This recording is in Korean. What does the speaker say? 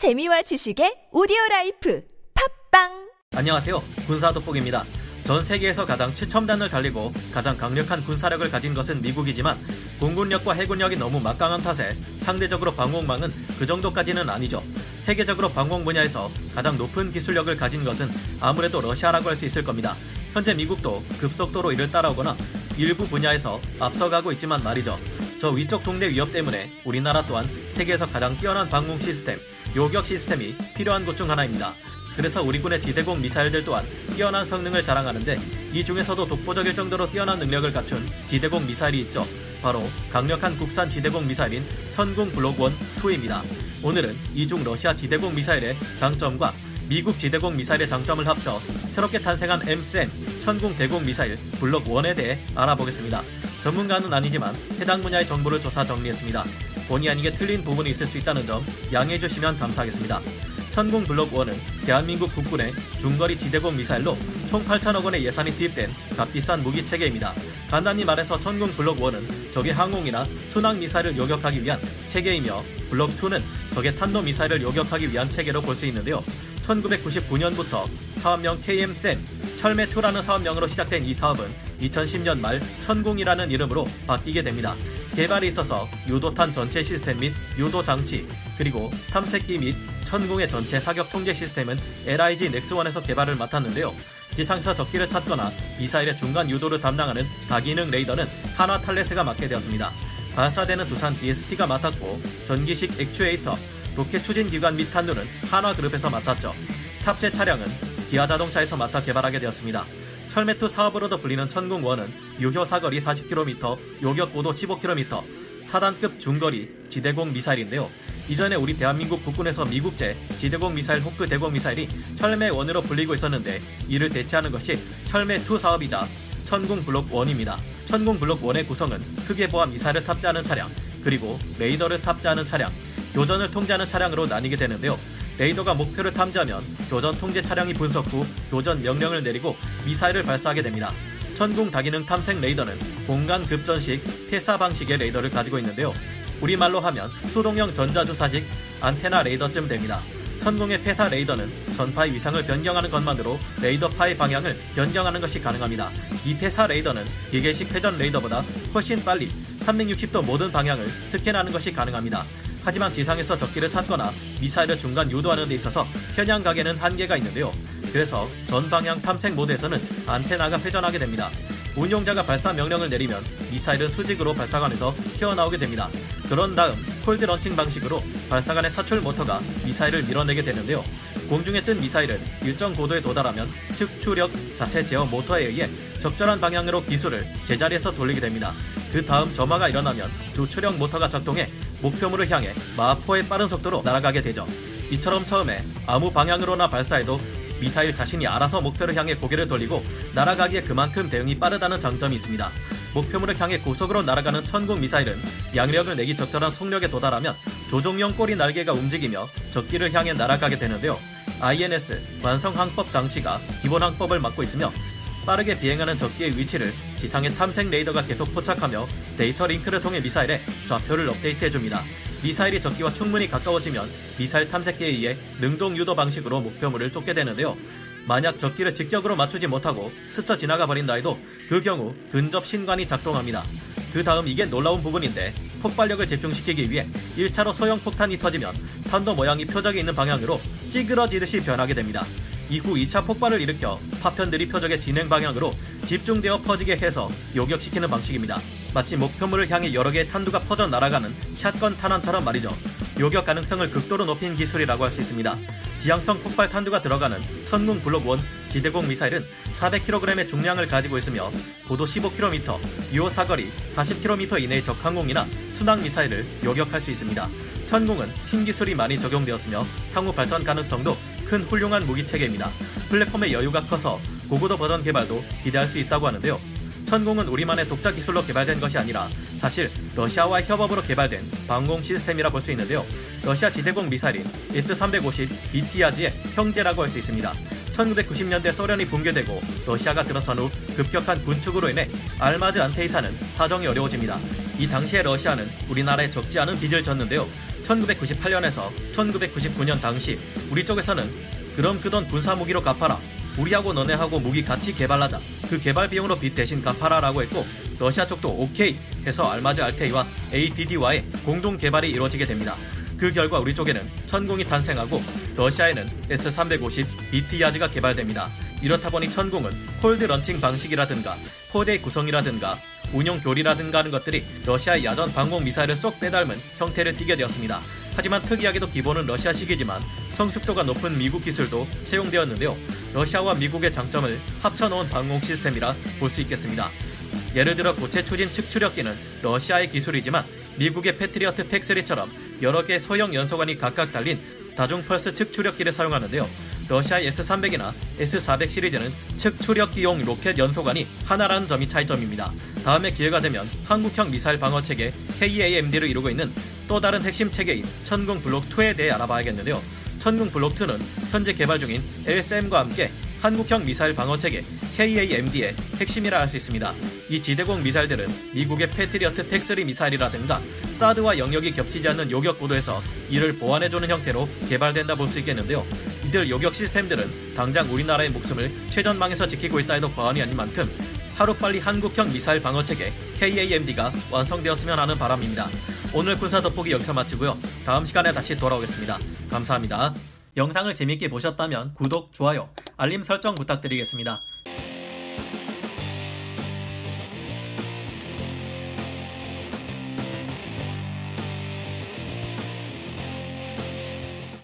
재미와 지식의 오디오 라이프 팟빵 안녕하세요. 군사 돋보기입니다. 전 세계에서 가장 최첨단을 달리고 가장 강력한 군사력을 가진 것은 미국이지만 공군력과 해군력이 너무 막강한 탓에 상대적으로 방공망은 그 정도까지는 아니죠. 세계적으로 방공 분야에서 가장 높은 기술력을 가진 것은 아무래도 러시아라고 할 수 있을 겁니다. 현재 미국도 급속도로 이를 따라오거나 일부 분야에서 앞서가고 있지만 말이죠. 저 위쪽 동네 위협 때문에 우리나라 또한 세계에서 가장 뛰어난 방공 시스템, 요격 시스템이 필요한 곳 중 하나입니다. 그래서 우리 군의 지대공 미사일들 또한 뛰어난 성능을 자랑하는데 이 중에서도 독보적일 정도로 뛰어난 능력을 갖춘 지대공 미사일이 있죠. 바로 강력한 국산 지대공 미사일인 천궁 블록 1 2입니다. 오늘은 이중 러시아 지대공 미사일의 장점과 미국 지대공 미사일의 장점을 합쳐 새롭게 탄생한 MSM 천궁 대공 미사일 블록 1에 대해 알아보겠습니다. 전문가는 아니지만 해당 분야의 정보를 조사 정리했습니다. 본의 아니게 틀린 부분이 있을 수 있다는 점 양해해 주시면 감사하겠습니다. 천궁 블록 1은 대한민국 국군의 중거리 지대공 미사일로 총 8천억 원의 예산이 투입된 값비싼 무기 체계입니다. 간단히 말해서 천궁 블록 1은 적의 항공이나 순항 미사일을 요격하기 위한 체계이며 블록 2는 적의 탄도 미사일을 요격하기 위한 체계로 볼 수 있는데요. 1999년부터 사업명 KM-SEM 철매2라는 사업명으로 시작된 이 사업은 2010년 말 천궁이라는 이름으로 바뀌게 됩니다. 개발에 있어서 유도탄 전체 시스템 및 유도 장치, 그리고 탐색기 및 천궁의 전체 사격 통제 시스템은 LIG 넥스1에서 개발을 맡았는데요. 지상에서 적기를 찾거나 미사일의 중간 유도를 담당하는 다기능 레이더는 한화 탈레스가 맡게 되었습니다. 발사대는 두산 DST가 맡았고 전기식 액추에이터, 로켓 추진 기관 및 탄두는 한화그룹에서 맡았죠. 탑재 차량은 기아 자동차에서 맡아 개발하게 되었습니다. 철매투 사업으로도 불리는 천궁원은 유효 사거리 40km, 요격 고도 15km, 사단급 중거리 지대공 미사일인데요. 이전에 우리 대한민국 국군에서 미국제 지대공 미사일 호크 대공 미사일이 철매원으로 불리고 있었는데 이를 대체하는 것이 철매2 사업이자 천궁 블록 1입니다. 천궁 블록 1의 구성은 크게 보아 미사일을 탑재하는 차량, 그리고 레이더를 탑재하는 차량, 교전을 통제하는 차량으로 나뉘게 되는데요. 레이더가 목표를 탐지하면 교전 통제 차량이 분석 후 교전 명령을 내리고 미사일을 발사하게 됩니다. 천궁 다기능 탐색 레이더는 공간 급전식 태사 방식의 레이더를 가지고 있는데요. 우리말로 하면 수동형 전자주사식 안테나 레이더쯤 됩니다. 천궁의 폐사 레이더는 전파의 위상을 변경하는 것만으로 레이더 파의 방향을 변경하는 것이 가능합니다. 이 폐사 레이더는 기계식 회전 레이더보다 훨씬 빨리 360도 모든 방향을 스캔하는 것이 가능합니다. 하지만 지상에서 적기를 찾거나 미사일을 중간 유도하는 데 있어서 편향각에는 한계가 있는데요. 그래서 전방향 탐색 모드에서는 안테나가 회전하게 됩니다. 운용자가 발사 명령을 내리면 미사일은 수직으로 발사관에서 튀어나오게 됩니다. 그런 다음 cold launching 방식으로 발사관의 사출 모터가 미사일을 밀어내게 되는데요. 공중에 뜬 미사일은 일정 고도에 도달하면 측추력 자세 제어 모터에 의해 적절한 방향으로 기술을 제자리에서 돌리게 됩니다. 그 다음 점화가 일어나면 주추력 모터가 작동해 목표물을 향해 마포의 빠른 속도로 날아가게 되죠. 이처럼 처음에 아무 방향으로나 발사해도 미사일 자신이 알아서 목표를 향해 고개를 돌리고 날아가기에 그만큼 대응이 빠르다는 장점이 있습니다. 목표물을 향해 고속으로 날아가는 천궁 미사일은 양력을 내기 적절한 속력에 도달하면 조종용 꼬리 날개가 움직이며 적기를 향해 날아가게 되는데요. INS 완성 항법 장치가 기본 항법을 맡고 있으며 빠르게 비행하는 적기의 위치를 지상의 탐색 레이더가 계속 포착하며 데이터 링크를 통해 미사일에 좌표를 업데이트해줍니다. 미사일이 적기와 충분히 가까워지면 미사일 탐색기에 의해 능동 유도 방식으로 목표물을 쫓게 되는데요. 만약 적기를 직접으로 맞추지 못하고 스쳐 지나가 버린다 해도 그 경우 근접 신관이 작동합니다. 그 다음 이게 놀라운 부분인데 폭발력을 집중시키기 위해 1차로 소형 폭탄이 터지면 탄도 모양이 표적에 있는 방향으로 찌그러지듯이 변하게 됩니다. 이후 2차 폭발을 일으켜 파편들이 표적의 진행 방향으로 집중되어 퍼지게 해서 요격시키는 방식입니다. 마치 목표물을 향해 여러 개의 탄두가 퍼져 날아가는 샷건 탄환처럼 말이죠. 요격 가능성을 극도로 높인 기술이라고 할 수 있습니다. 지향성 폭발 탄두가 들어가는 천궁 블록 1 지대공 미사일은 400kg의 중량을 가지고 있으며 고도 15km, 유효 사거리 40km 이내의 적항공이나 순항 미사일을 요격할 수 있습니다. 천궁은 신기술이 많이 적용되었으며 향후 발전 가능성도 큰 훌륭한 무기 체계입니다. 플랫폼의 여유가 커서 고고도 버전 개발도 기대할 수 있다고 하는데요. 천궁은 우리만의 독자 기술로 개발된 것이 아니라 사실 러시아와의 협업으로 개발된 방공 시스템이라 볼 수 있는데요. 러시아 지대공 미사일인 S-350 비티아즈의 형제라고 할 수 있습니다. 1990년대 소련이 붕괴되고 러시아가 들어선 후 급격한 군축으로 인해 알마즈 안테이사는 사정이 어려워집니다. 이 당시에 러시아는 우리나라에 적지 않은 빚을 졌는데요. 1998년에서 1999년 당시 우리 쪽에서는 그럼 그 돈 군사 무기로 갚아라. 우리하고 너네하고 무기 같이 개발하자. 그 개발 비용으로 빚 대신 갚아라라고 했고 러시아 쪽도 오케이 해서 알마즈 알테이와 ADD와의 공동 개발이 이루어지게 됩니다. 그 결과 우리 쪽에는 천공이 탄생하고 러시아에는 S350 비티야즈가 개발됩니다. 이렇다 보니 천궁은 cold launching 방식이라든가 포대 구성이라든가 운용 교리라든가 하는 것들이 러시아의 야전 방공 미사일을 쏙 빼닮은 형태를 띠게 되었습니다. 하지만 특이하게도 기본은 러시아식이지만 성숙도가 높은 미국 기술도 채용되었는데요. 러시아와 미국의 장점을 합쳐놓은 방공 시스템이라 볼 수 있겠습니다. 예를 들어 고체 추진 측추력기는 러시아의 기술이지만 미국의 패트리어트 PAC-3처럼 여러 개의 소형 연소관이 각각 달린 다중 펄스 측추력기를 사용하는데요. 러시아의 S300이나 S400 시리즈는 측추력기용 로켓 연소관이 하나라는 점이 차이점입니다. 다음에 기회가 되면 한국형 미사일 방어 체계 KAMD를 이루고 있는 또 다른 핵심 체계인 천궁 블록 2에 대해 알아봐야겠는데요. 천궁 블록 2는 현재 개발 중인 L-SAM과 함께 한국형 미사일 방어 체계 KAMD의 핵심이라 할 수 있습니다. 이 지대공 미사일들은 미국의 패트리어트 팩스리 미사일이라든가 사드와 영역이 겹치지 않는 요격 구도에서 이를 보완해주는 형태로 개발된다 볼 수 있겠는데요. 이들 요격 시스템들은 당장 우리나라의 목숨을 최전방에서 지키고 있다 해도 과언이 아닌 만큼 하루빨리 한국형 미사일 방어 체계 KAMD가 완성되었으면 하는 바람입니다. 오늘 군사 돋보기 여기서 마치고요. 다음 시간에 다시 돌아오겠습니다. 감사합니다. 영상을 재밌게 보셨다면 구독, 좋아요, 알림 설정 부탁드리겠습니다.